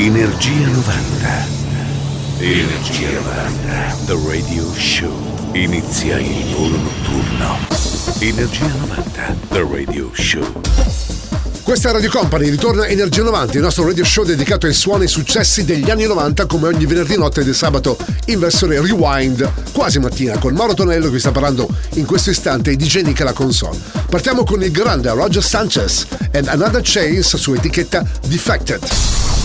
Energia 90. Energia 90. The Radio Show. Inizia il volo notturno. Energia 90. The Radio Show. Questa è Radio Company, ritorna Energia 90, il nostro radio show dedicato ai suoni e successi degli anni 90 come ogni venerdì notte ed sabato in versione rewind, quasi mattina, con Mauro Tonello che sta parlando in questo istante e DJ Nick console. Partiamo con il grande Roger Sanchez and Another Chase su etichetta Defected.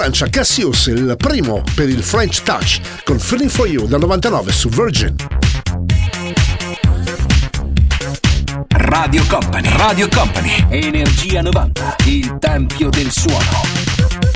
Francia Cassius, il primo per il French Touch con Feeling for You dal 99 su Virgin. Radio Company, Radio Company, Energia 90, il tempio del suono.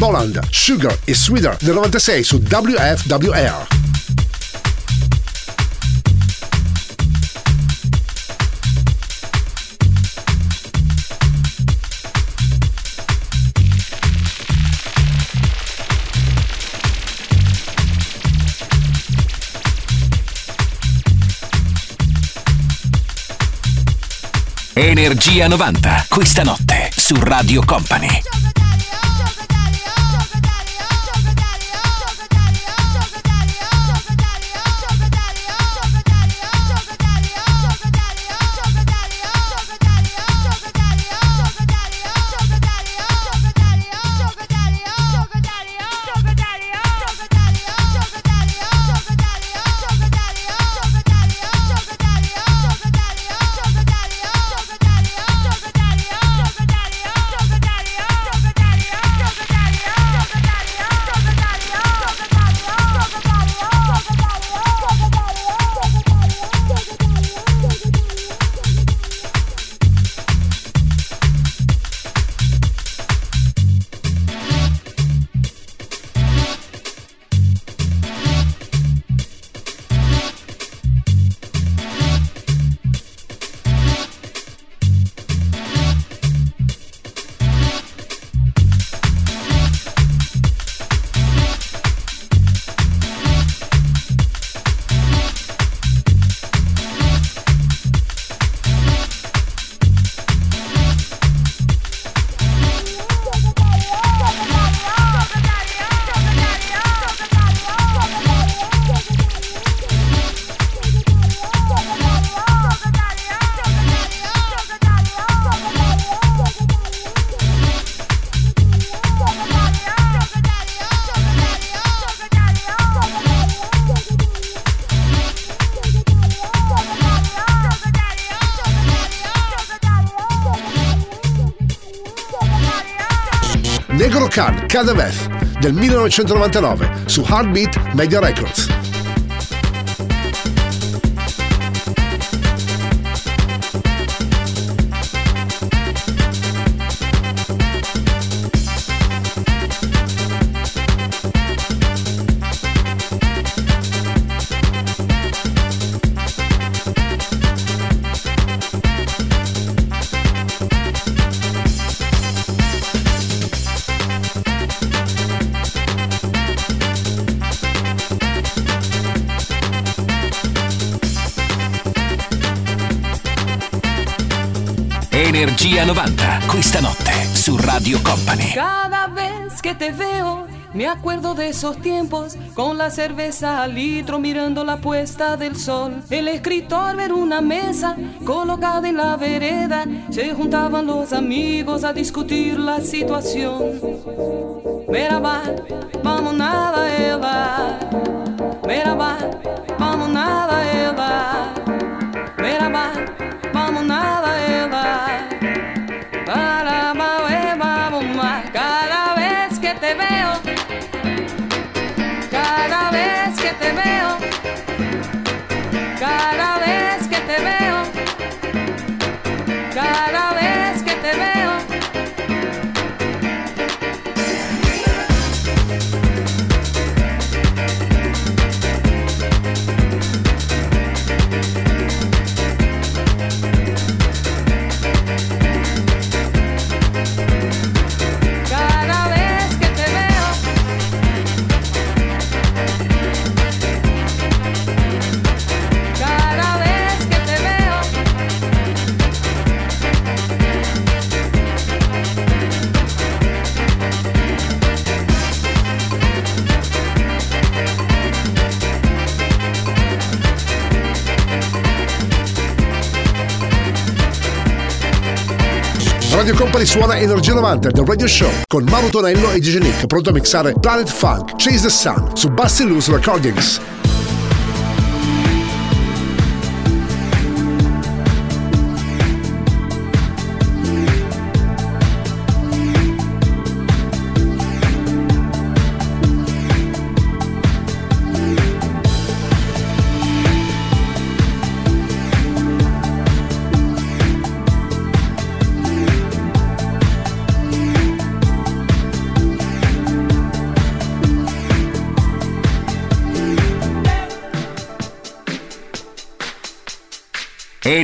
Boland, Sugar e Sweeter del 96 su WFWR. Energia 90, questa notte su Radio Company. Khan, Kadaveth del 1999 su Heartbeat Media Records. Me acuerdo de esos tiempos, con la cerveza al litro mirando la puesta del sol. El escritor ver una mesa colocada en la vereda, se juntaban los amigos a discutir la situación. Merhaba, vamos nada ela. Radio Company suona Energia 90 del Radio Show con Mauro Tonello e DJ Nick pronto a mixare Planet Funk Chase the Sun su Bassi Loose Recordings.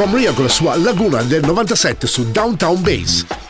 From Rio con la sua Laguna del 97 su Downtown Base.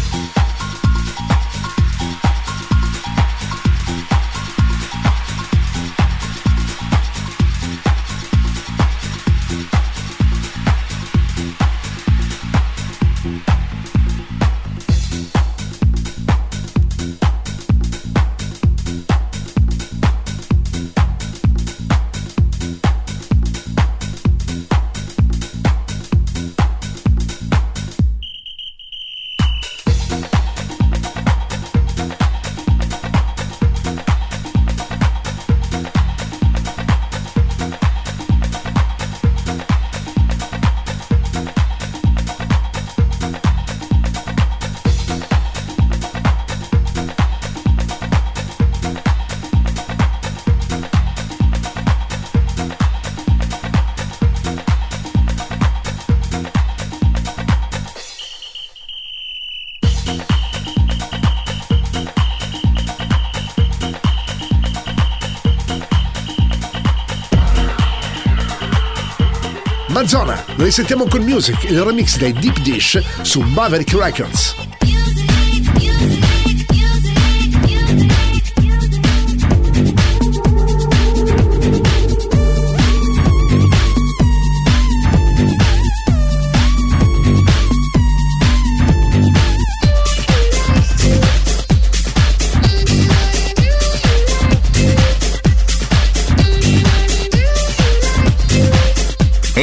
Sentiamo con Music, il remix dei Deep Dish su Maverick Records.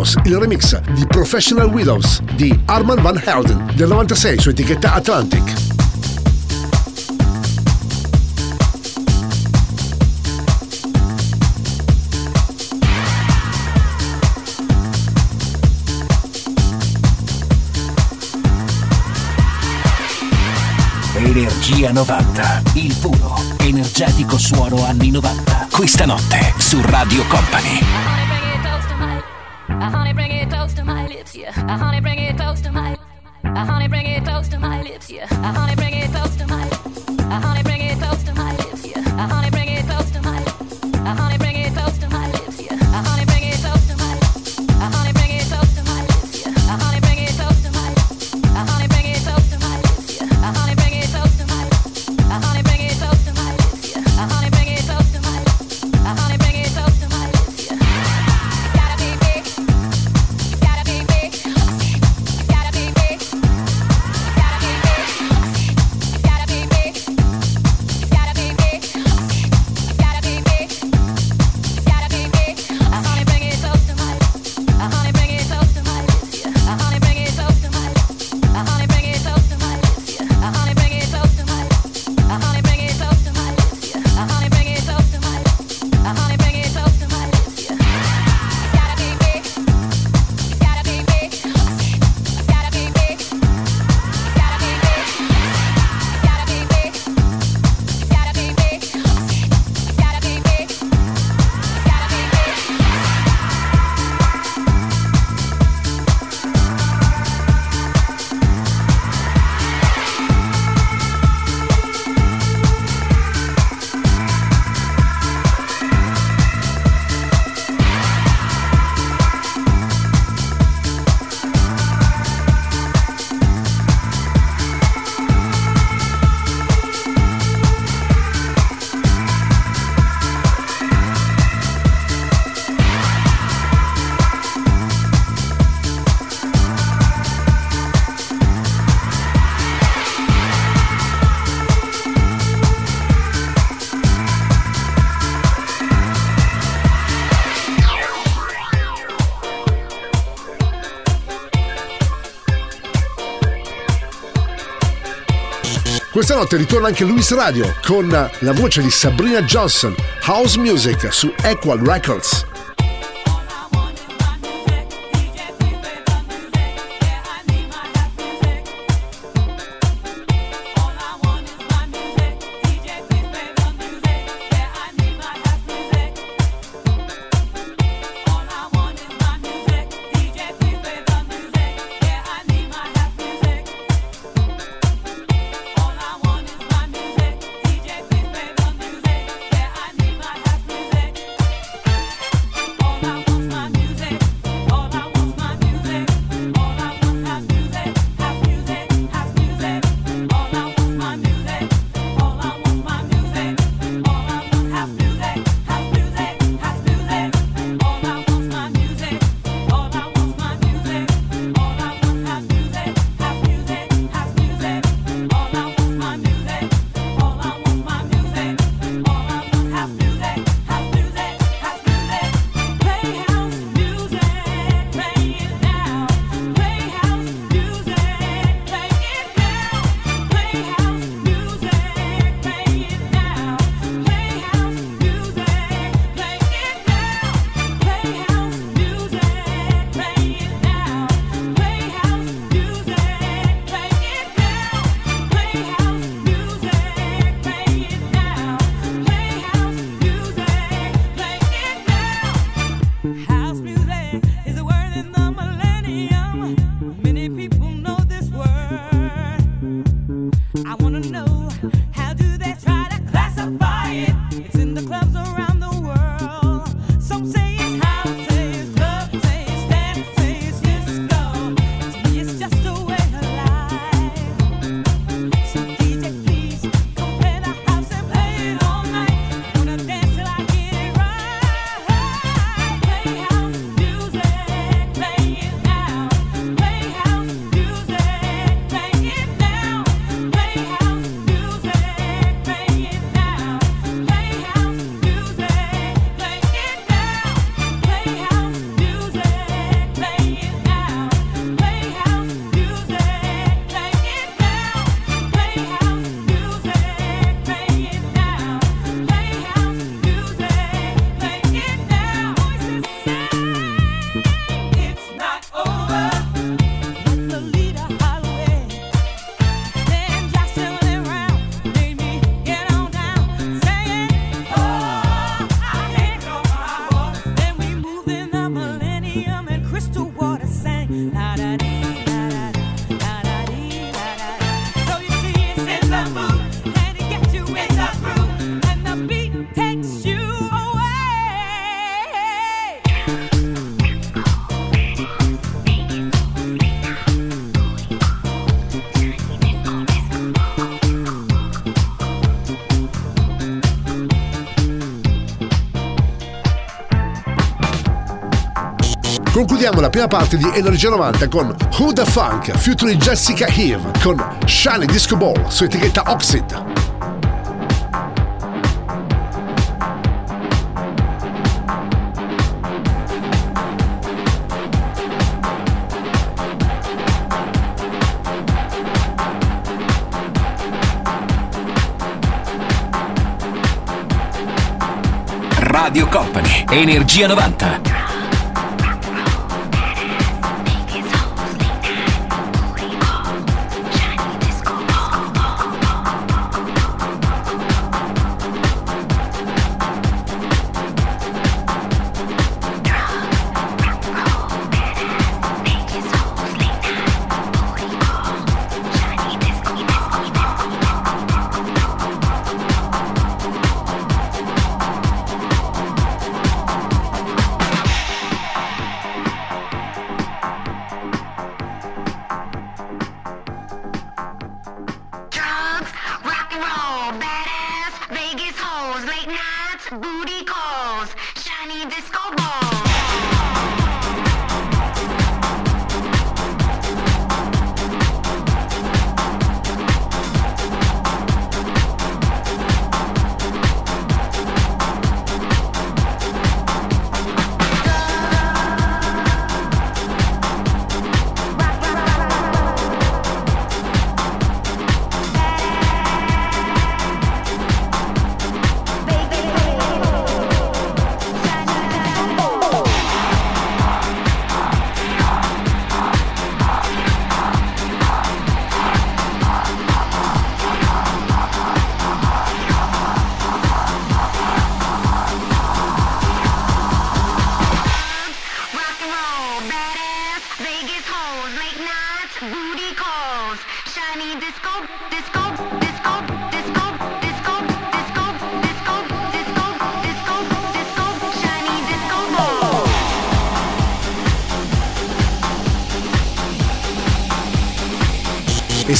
ascoltiamos il remix di Professional Widows di Arman Van Helden del 96 su etichetta Atlantic. Energia 90, il puro, energetico suono anni 90. Questa notte su Radio Company. Questa notte ritorna anche Luis Radio con la voce di Sabrina Johnson, House Music su Equal Records. La prima parte di Energia 90 con Who the Funk featuring Jessica Eve con Shiny Disco Ball su etichetta Oxid. Radio Company, Energia 90.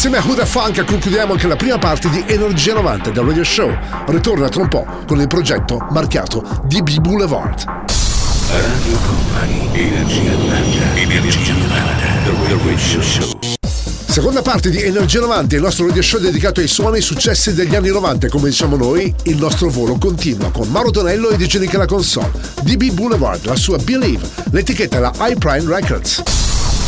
Insieme a Huda Funk concludiamo anche la prima parte di Energia 90 del Radio Show. Ritorna tra un po' con il progetto marchiato DB Boulevard. Radio Company, Energia 90, Energia 90, The Radio Show. Seconda parte di Energia 90, il nostro radio show dedicato ai suoni e successi degli anni 90. Come diciamo noi, il nostro volo continua con Mauro Tonello e DJ la console. DB Boulevard, la sua Believe, l'etichetta è la iPrime Records.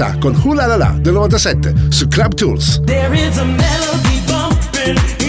Elvisa con Hula La La del 97 su Club Tools. There is a melody bumping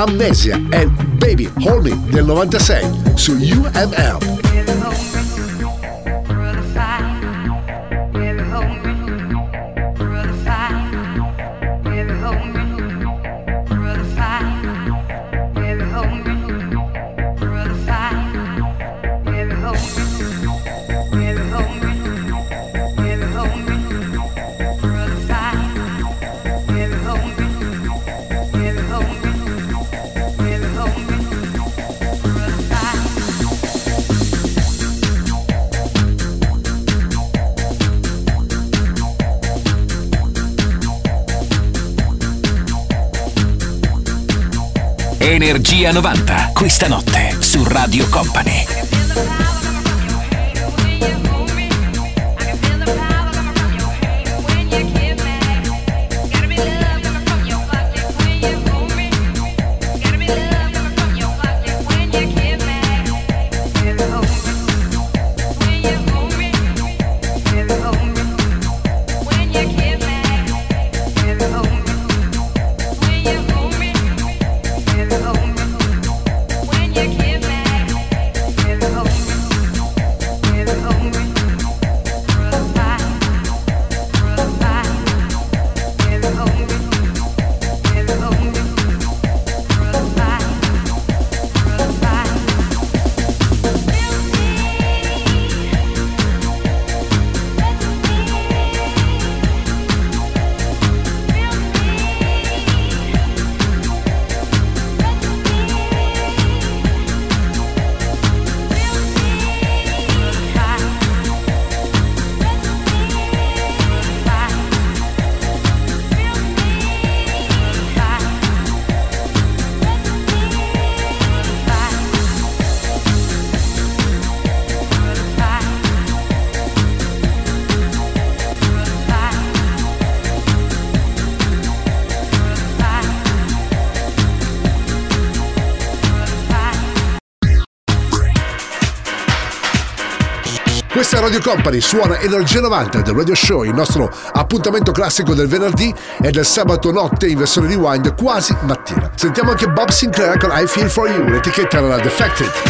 Amnesia e Baby Hold Me del 96 su UML. 90, questa notte su Radio Company. Radio Company, suona Energia 90 del Radio Show, il nostro appuntamento classico del venerdì e del sabato notte in versione rewind quasi mattina. Sentiamo anche Bob Sinclair con I Feel For You, l'etichetta era Defected.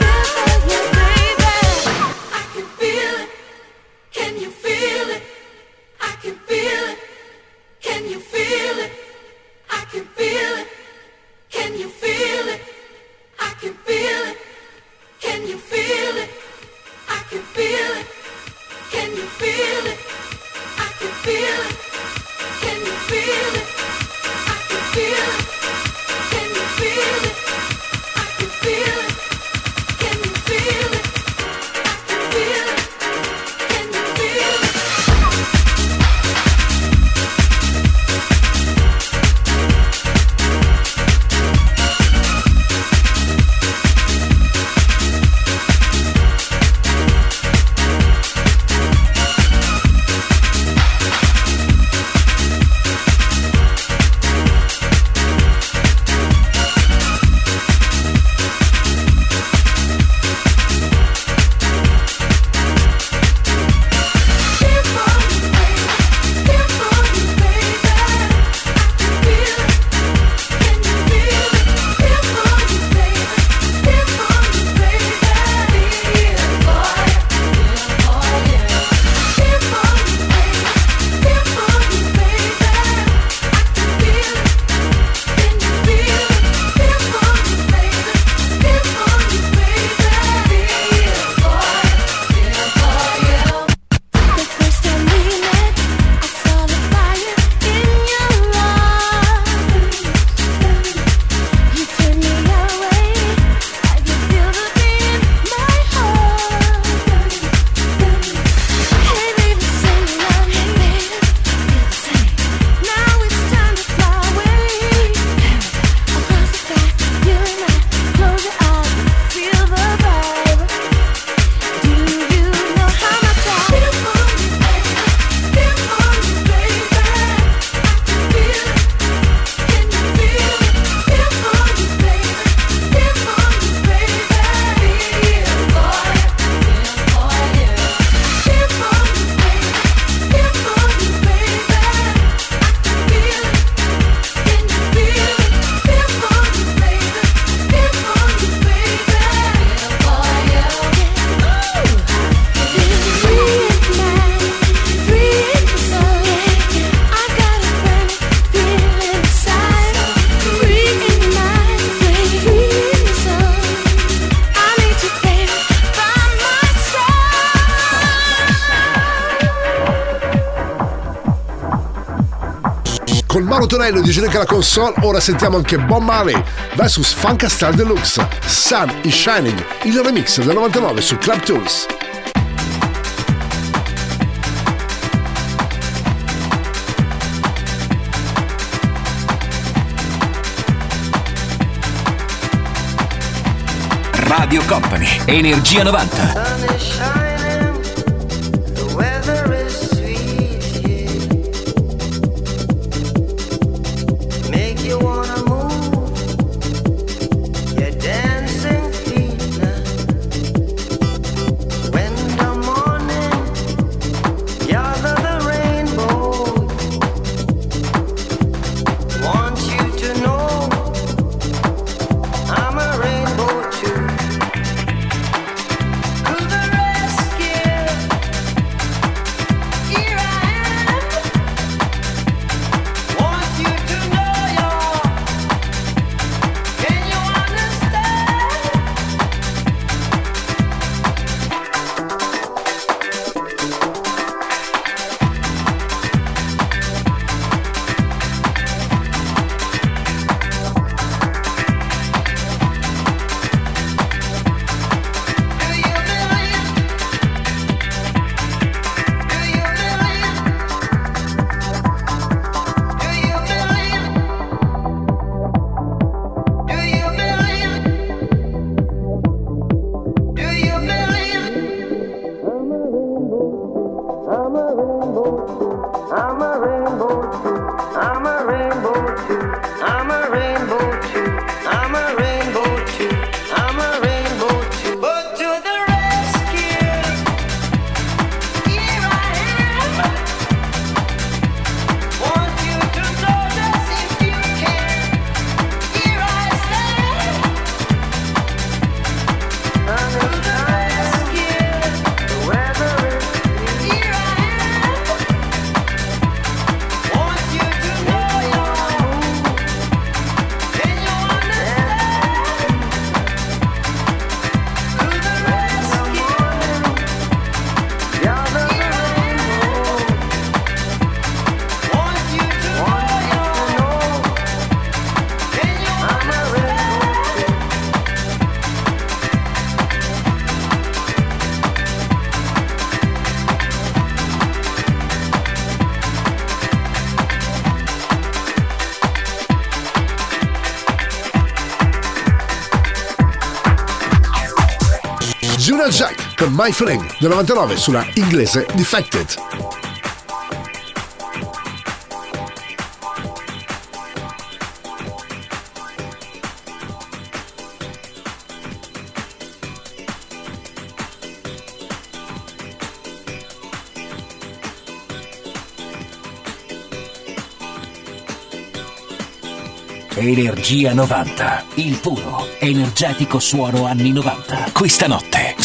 Con Mauro Tonello e Digene la console, ora sentiamo anche Bob Marley vs Funka Star Deluxe, Sun is Shining, il remix del 99 su Club Tools. Radio Company, Energia 90. My Friend del 99 sulla inglese Defected. Energia 90, il puro, energetico suono anni 90. Questa notte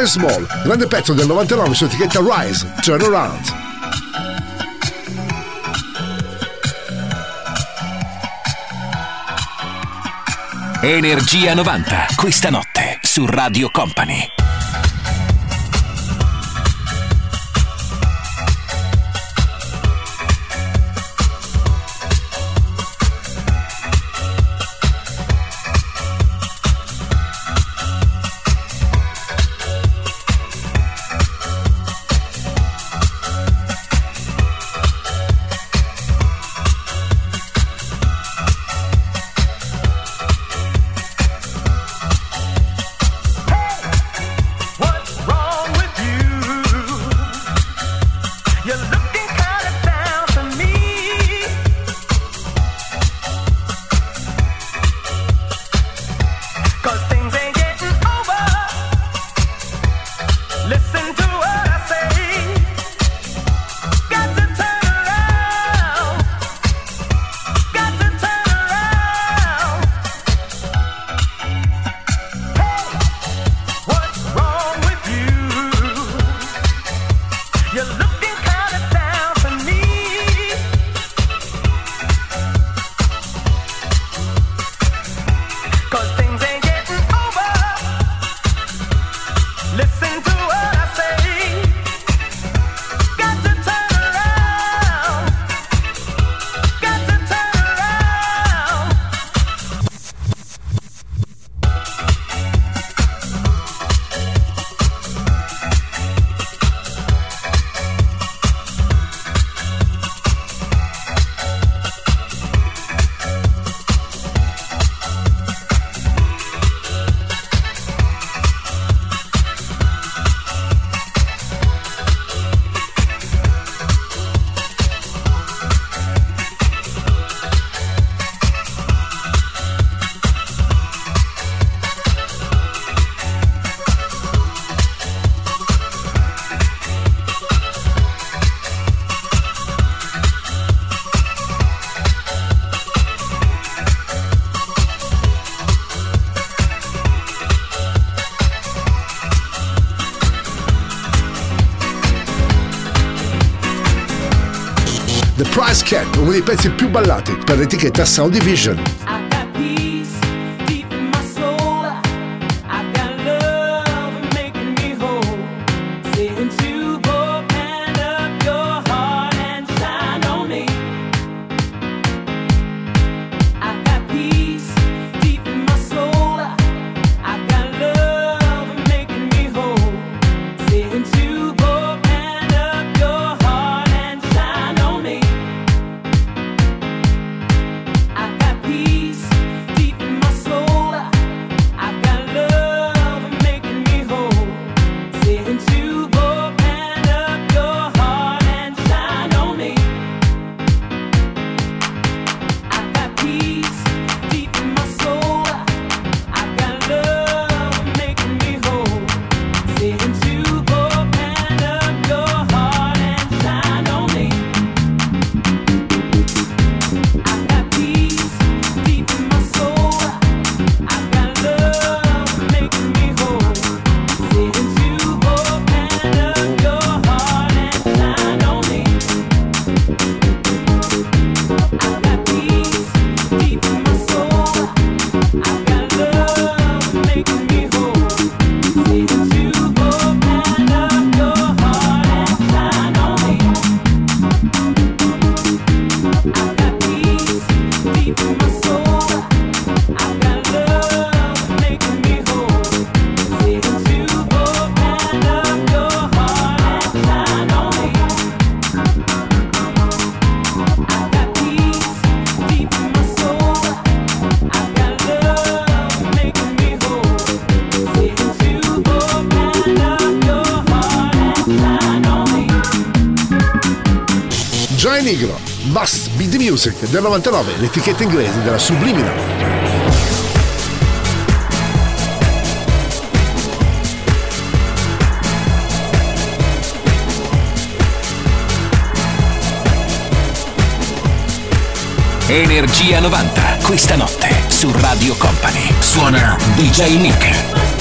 Darren Small, grande pezzo del 99 su etichetta Rise, Turn Around. Energia 90, questa notte su Radio Company. Dei pezzi più ballati per l'etichetta Sound Division. Del 99, l'etichetta inglese della Subliminal. Energia 90, questa notte su Radio Company. Suona DJ Nick.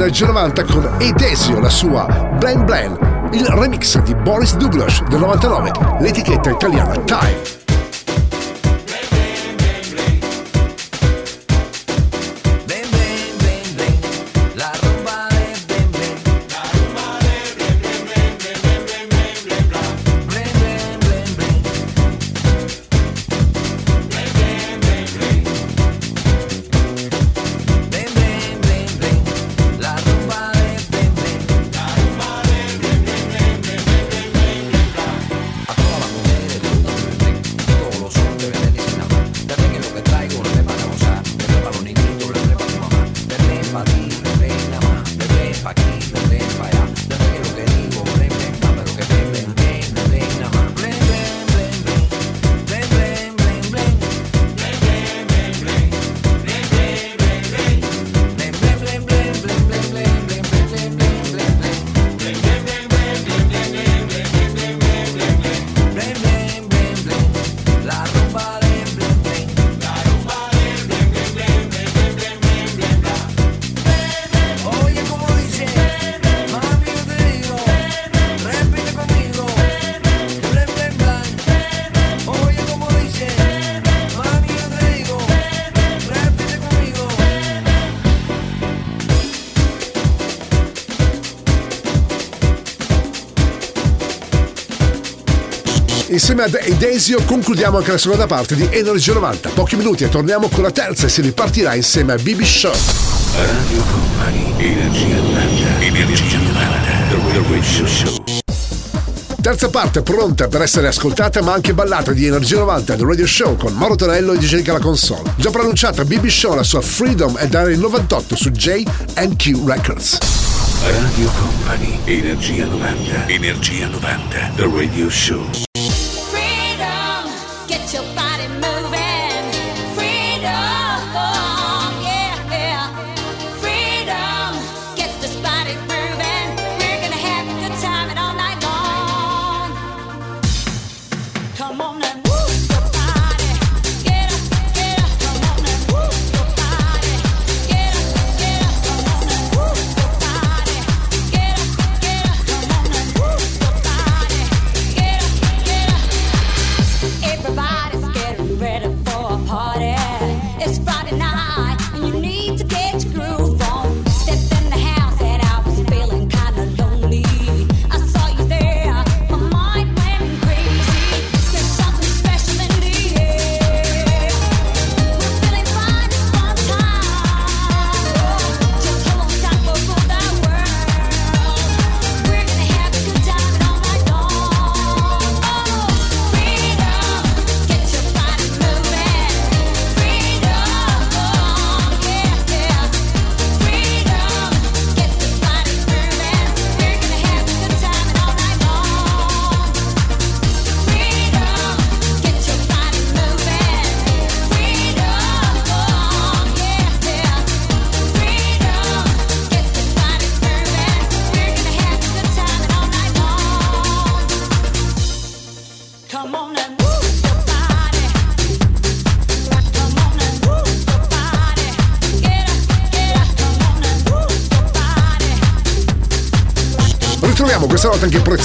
1990 con Edesio, la sua Blan Blan, il remix di Boris Douglas del 99, l'etichetta italiana Time. Insieme ad Edesio concludiamo anche la seconda parte di Energy 90. Pochi minuti e torniamo con la terza e si ripartirà insieme a BB Show. Radio Company, Energia 90, Energia 90, The Radio Show. Terza parte pronta per essere ascoltata ma anche ballata di Energia 90 The Radio Show con Mauro Tonello e DJ alla console. Già pronunciata BB Show la sua Freedom è dal 98 su JQ Records. Radio Company, Energia 90, Energia 90, The Radio Show.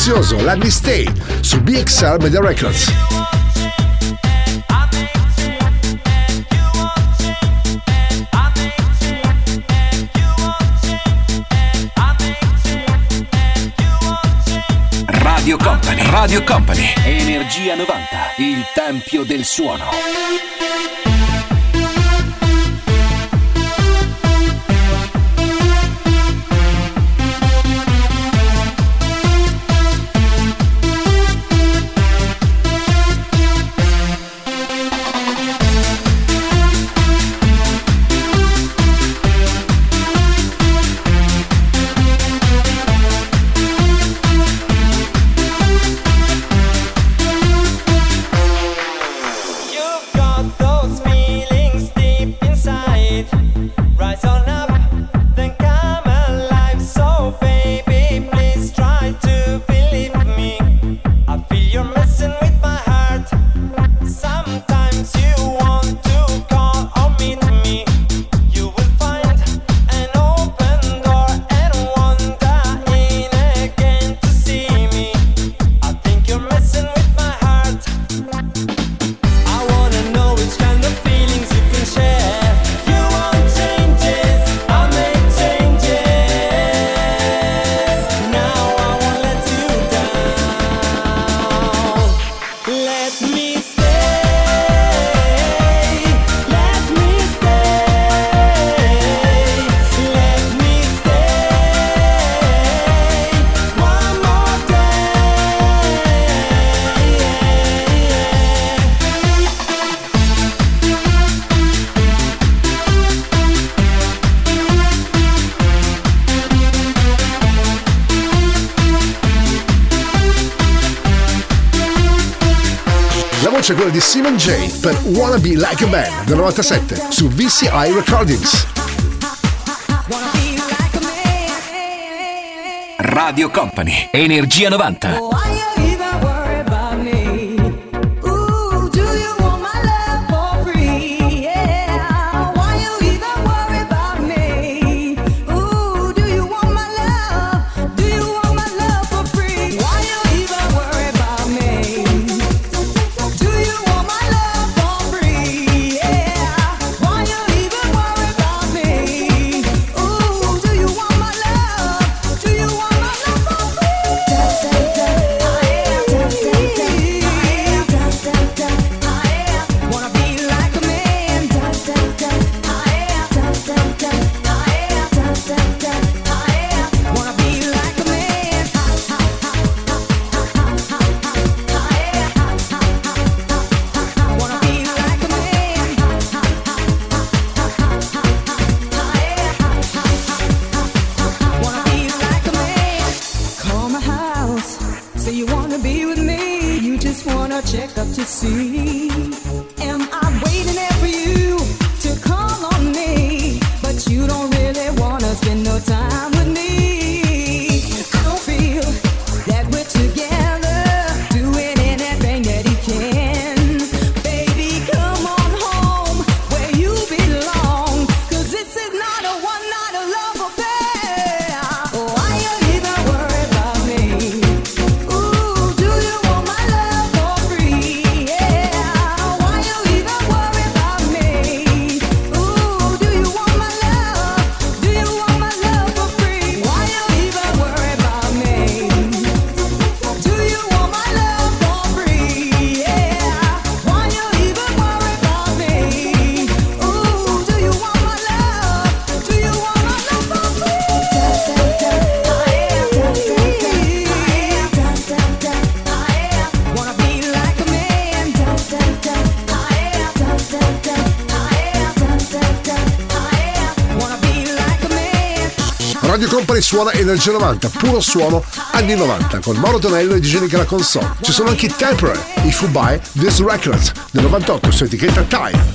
Prezioso, Let Me Stay su BXR Media Records. Radio Company, Radio Company, Energia 90, il tempio del suono. C'è quella di Simon J per Wanna Be Like a Man del 97 su VCI Recordings. Radio Company, Energia 90. Suona Energia 90, puro suono anni 90 con Mauro Tonello e DJ Nick alla console. Ci sono anche i Temporary, If You Buy This Records del 98 su etichetta Time.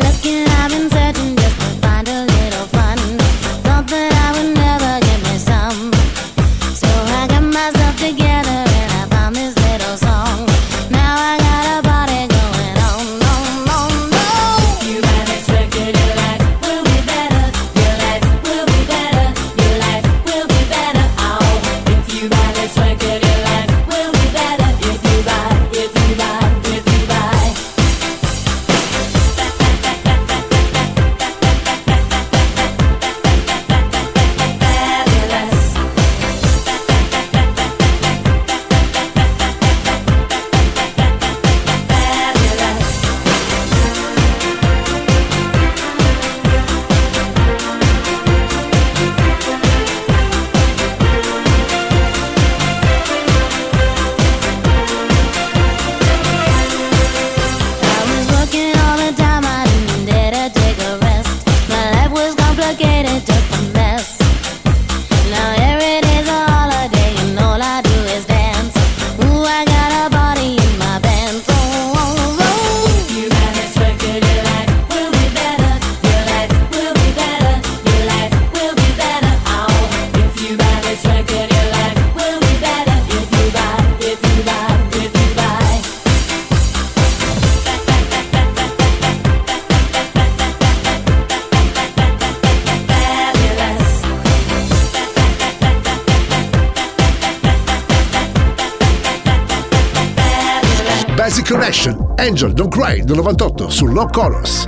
Cry del 98 su Low Colors.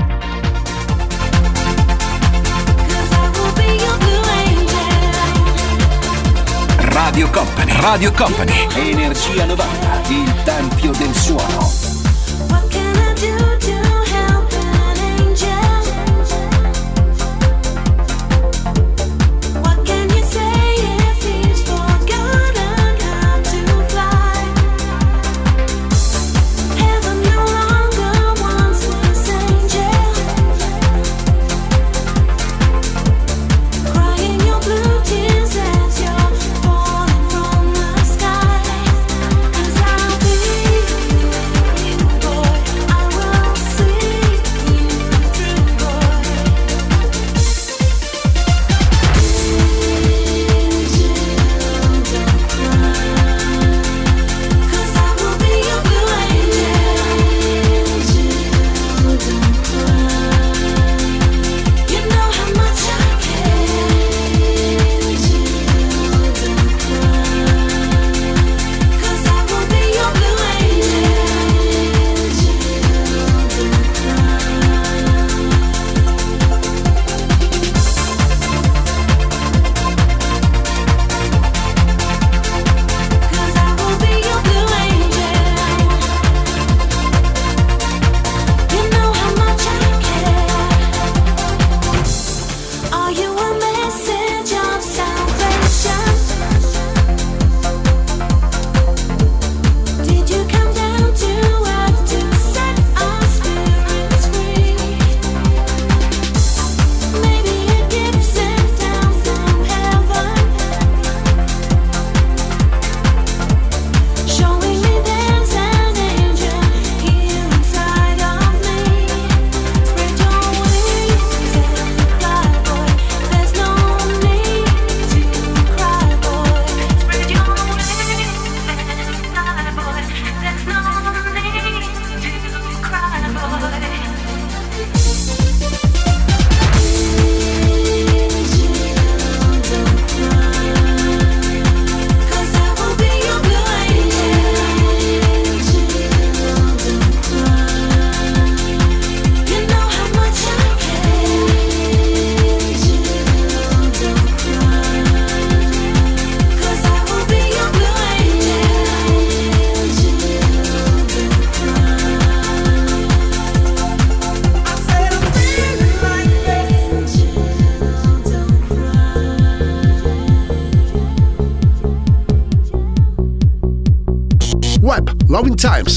Radio Company, Radio Company, Energia 90, il tempio del suono.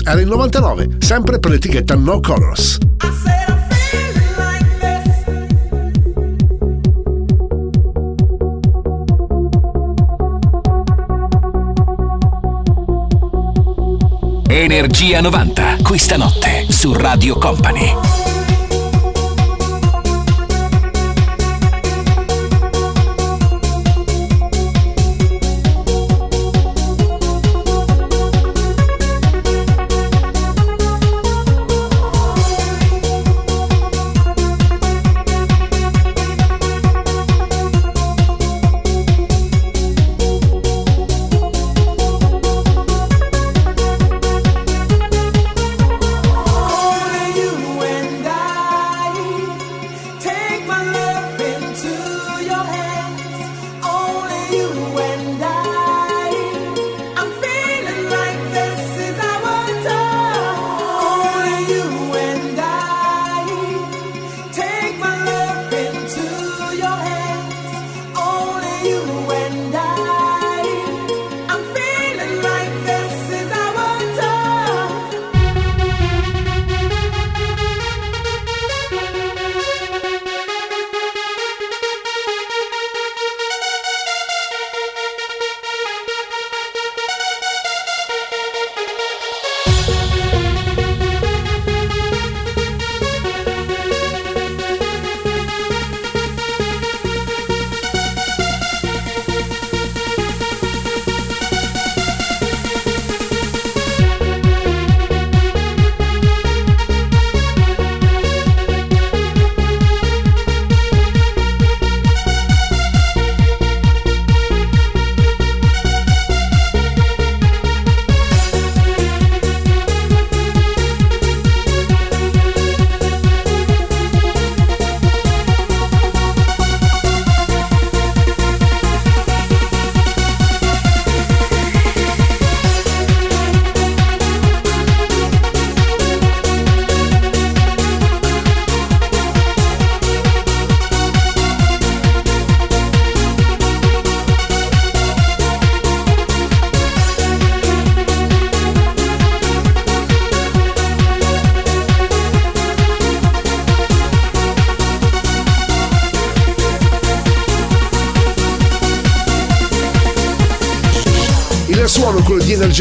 Era il 99, sempre per l'etichetta No Colors. Energia 90, questa notte su Radio Company.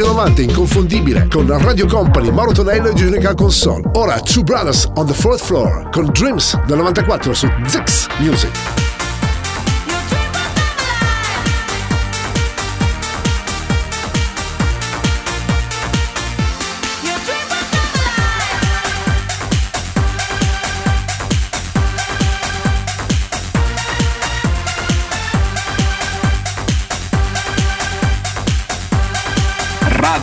90 inconfondibile con Radio Company, Mauro Tonello e Giunica Console. Ora Two Brothers on the Fourth Floor con Dreams del 94 su Zix Music.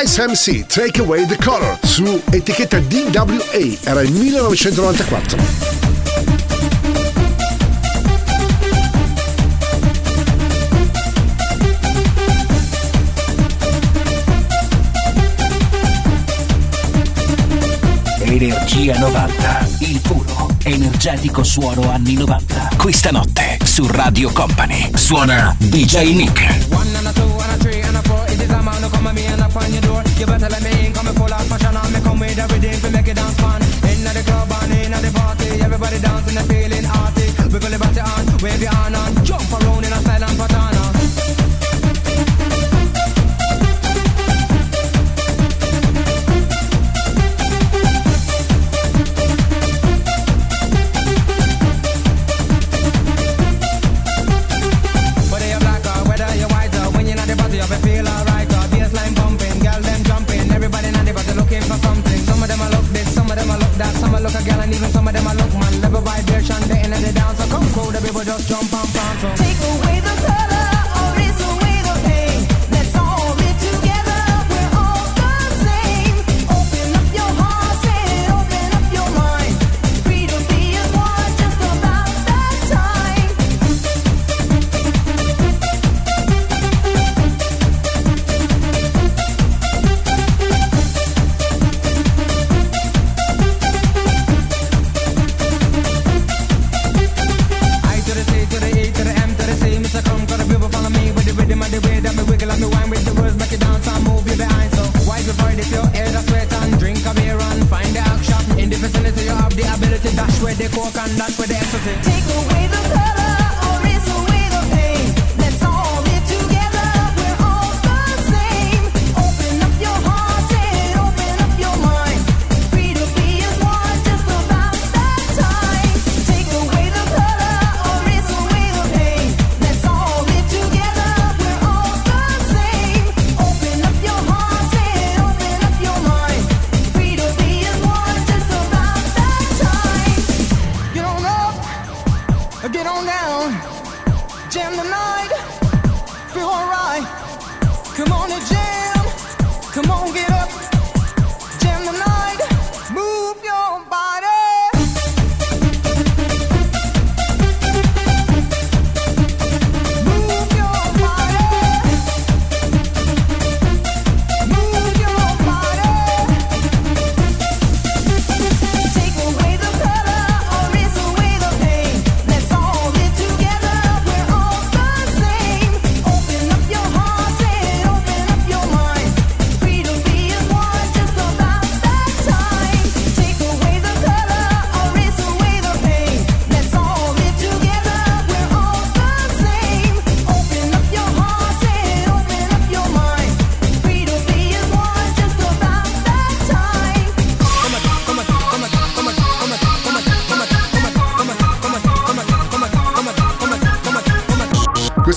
MC Take Away the Color su etichetta DWA, era il 1994. Energia 90, il puro, energetico suono anni 90. Questa notte su Radio Company suona DJ Nick. At me and knock on your door. You better let me in, come full of passion and me come with everything to make it dance fun. Inna the club and inna the party, everybody dancing and feeling arty. Wiggle your body on, wave your hand on, jump around in a style and pattern. Even some of them I look man, level vibration, they in the dance. So come cold, the people just jump and pants. So.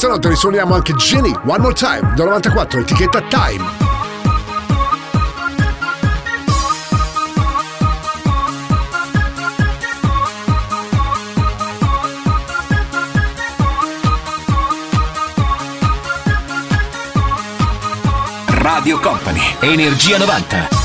Questa notte risuoniamo anche Jenny, One More Time, del 94, etichetta Time. Radio Company, Energia 90.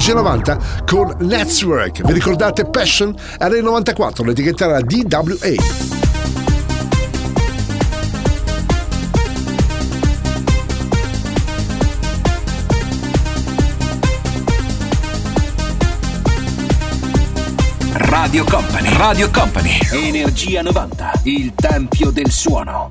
Energia 90 con Network. Vi ricordate Passion? Era il 94, l'etichetta era DWA. Radio Company, Radio Company, Energia 90, il tempio del suono.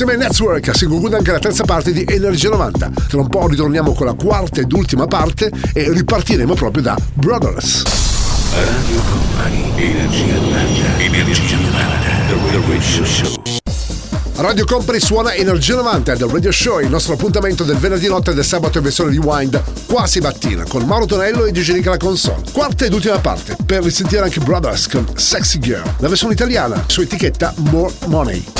Insieme ai Network si conclude anche la terza parte di Energia 90. Tra un po' ritorniamo con la quarta ed ultima parte e ripartiremo proprio da Brothers. Radio Company, Energia 90, Energia 90, The Radio Show. Radio Company suona Energia 90 del Radio Show, il nostro appuntamento del venerdì notte e del sabato in versione rewind quasi mattina con Mauro Tonello e DJ Nicola Console. Quarta ed ultima parte per risentire anche Brothers con Sexy Girl, la versione italiana su etichetta More Money.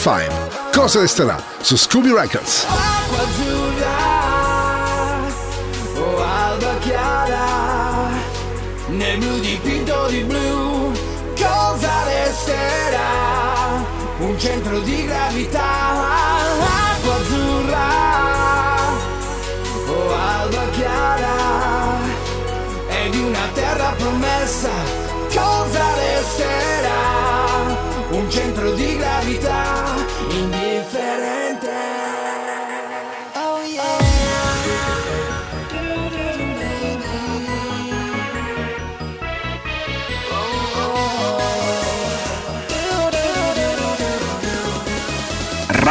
F65. Cosa resterà su Scooby Records? Acqua azzurra o alba chiara, nel blu dipinto di blu, cosa resterà? Un centro di gravità, acqua azzurra o alba chiara, è di una terra promessa, cosa resterà? un centro di gravità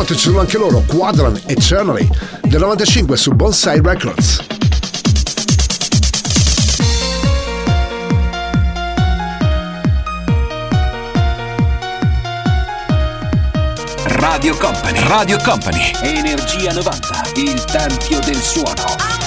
Questa notte ci sono anche loro, Quadran e Chernory, del 95 su Bonsai Records. Radio Company, Radio Company, Energia 90, il tempio del suono.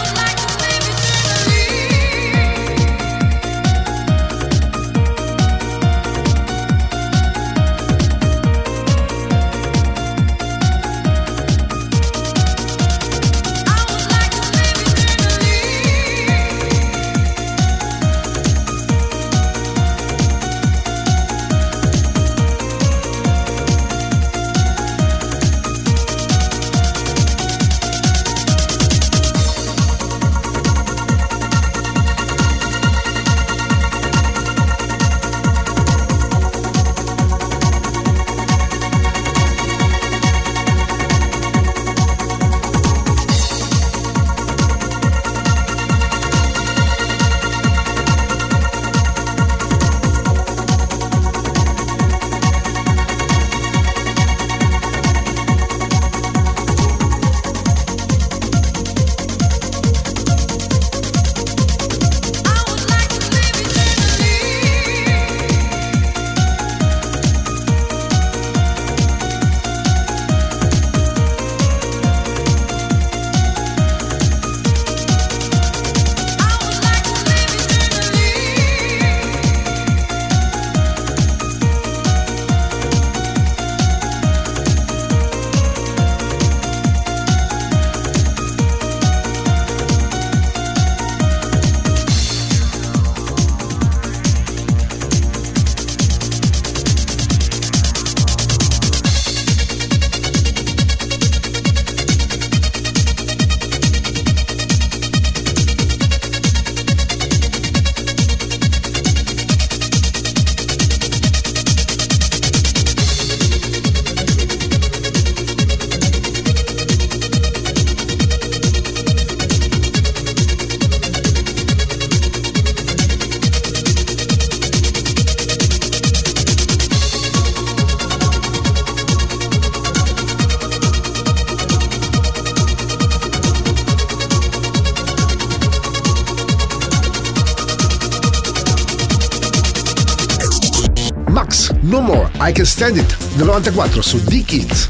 Stand It del 94 su D-Kids.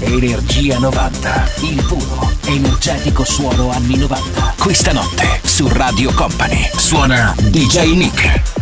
Energia 90, il puro, energetico suono anni 90. Questa notte su Radio Company suona DJ Nick.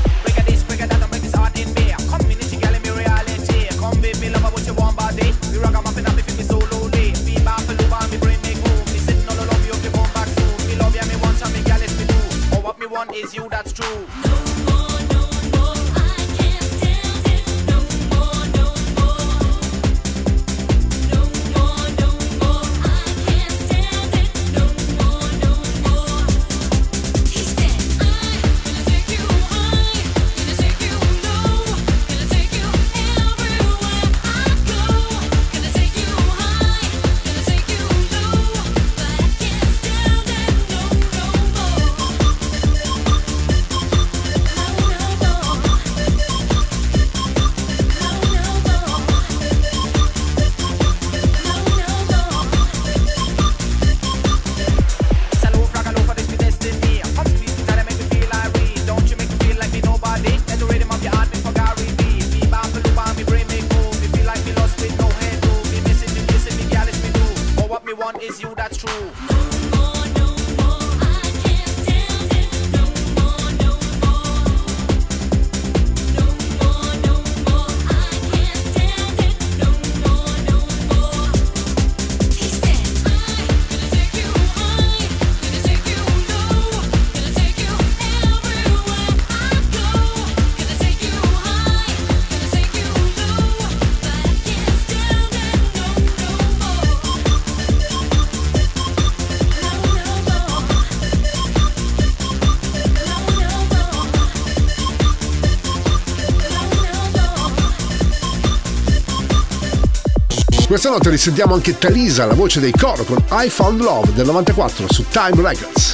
Questa notte risentiamo anche Talisa, la voce dei coro con I Found Love del 94 su Time Records.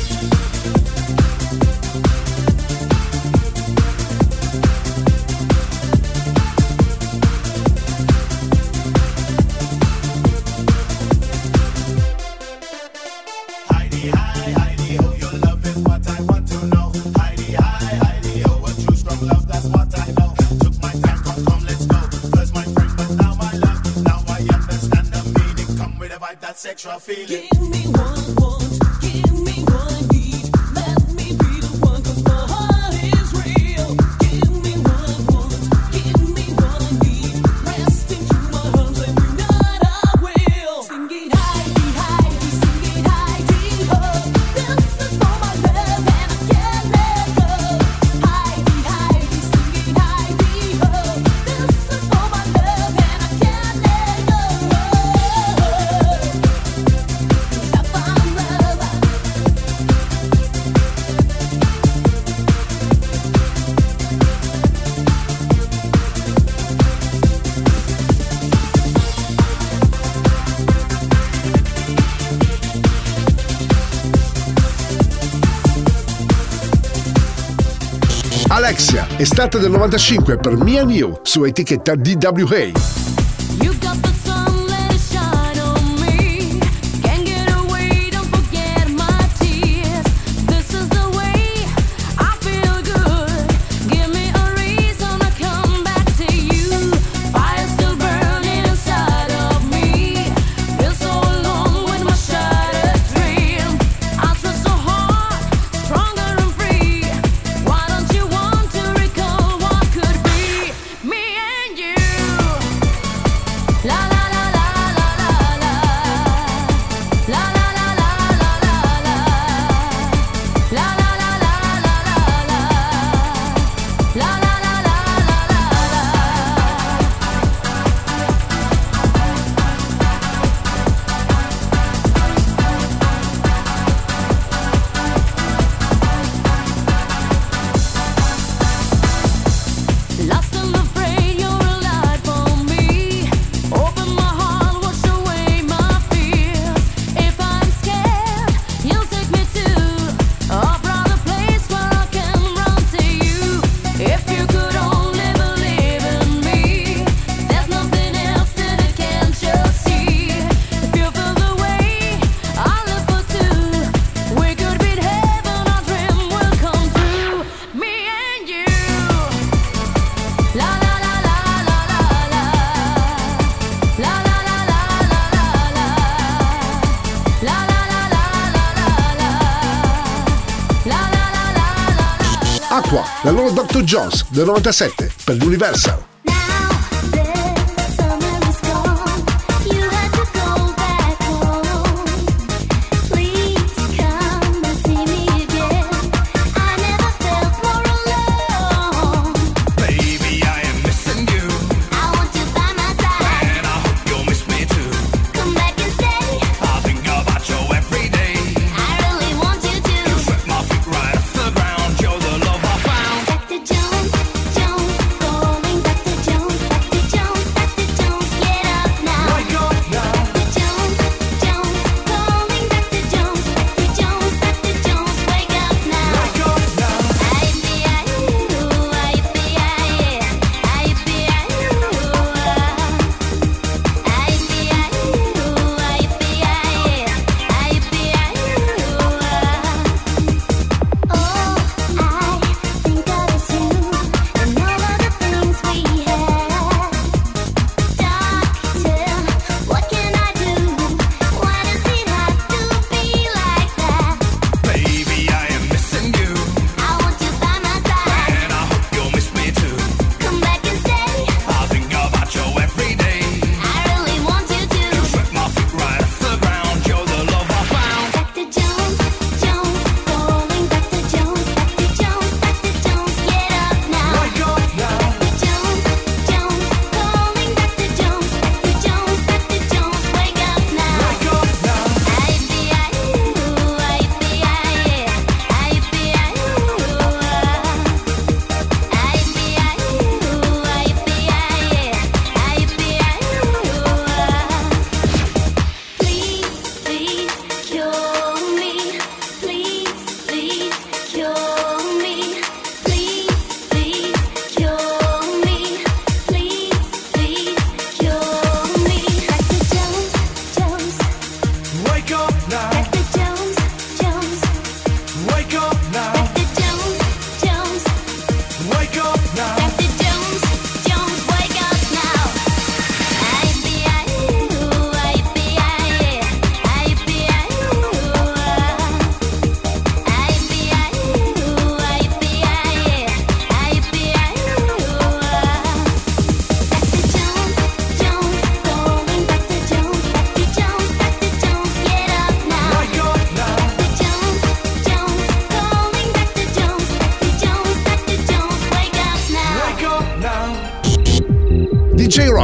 Estate del 95 per and You su etichetta DWA. Jones del 97 per l'Universal.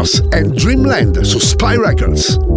Ross and Dreamland su Spy Records.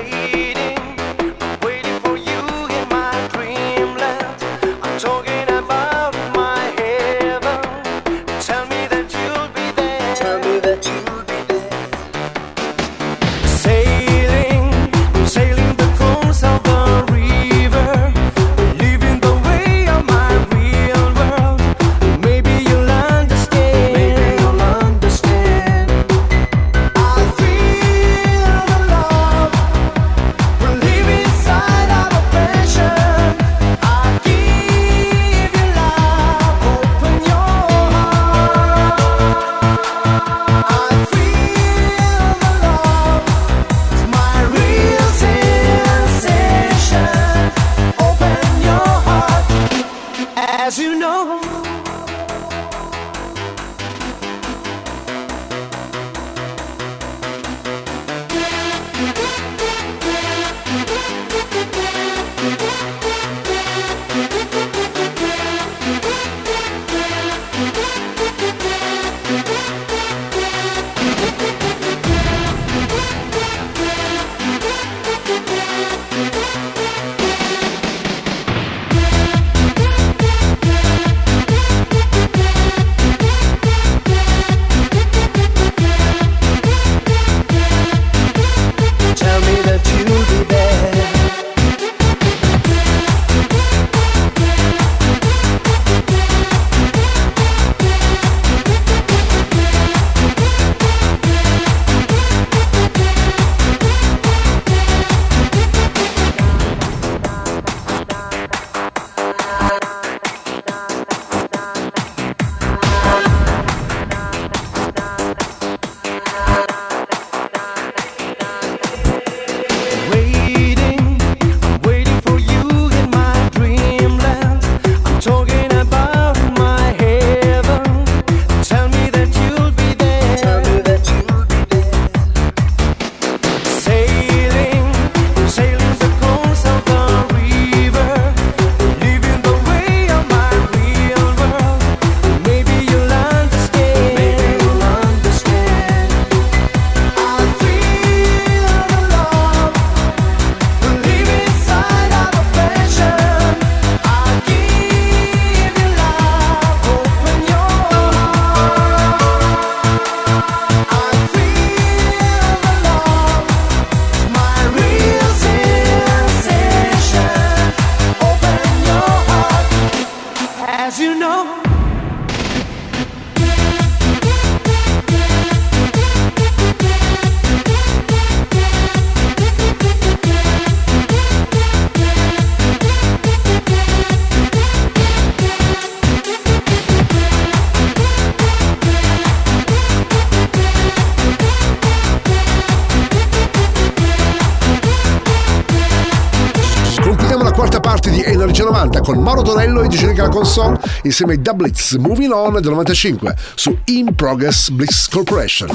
Console insieme ai Doublets Moving On del 95 su In Progress Blitz Corporation.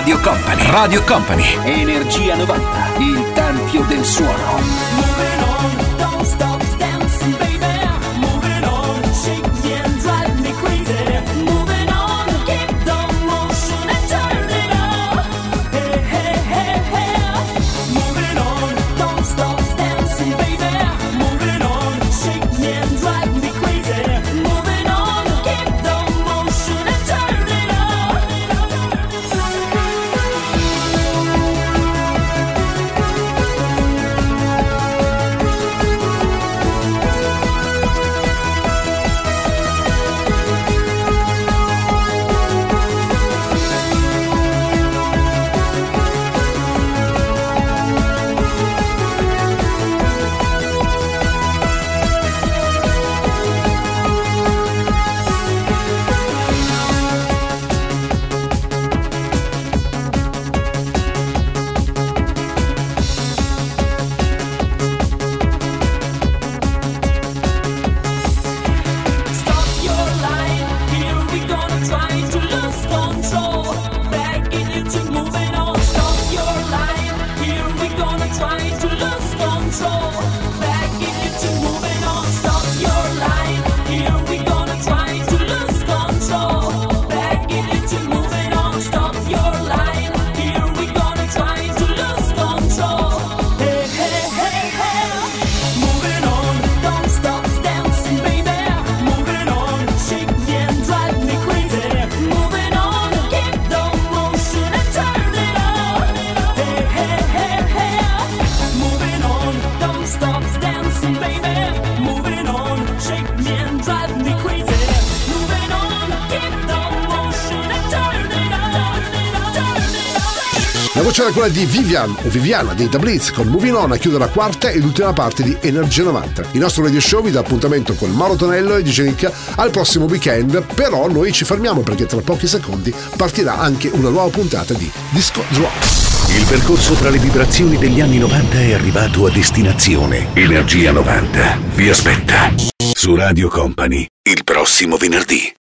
Radio Company, Radio Company, Energia 90, il tempio del suono. Quella di Vivian o Viviana di The Blitz con Moving On a chiudere la quarta e l'ultima parte di Energia 90. Il nostro radio show vi dà appuntamento con Mauro Tonello e DJ Nick al prossimo weekend, però noi ci fermiamo perché tra pochi secondi partirà anche una nuova puntata di Disco Drop. Il percorso tra le vibrazioni degli anni 90 è arrivato a destinazione. Energia 90 vi aspetta su Radio Company il prossimo venerdì.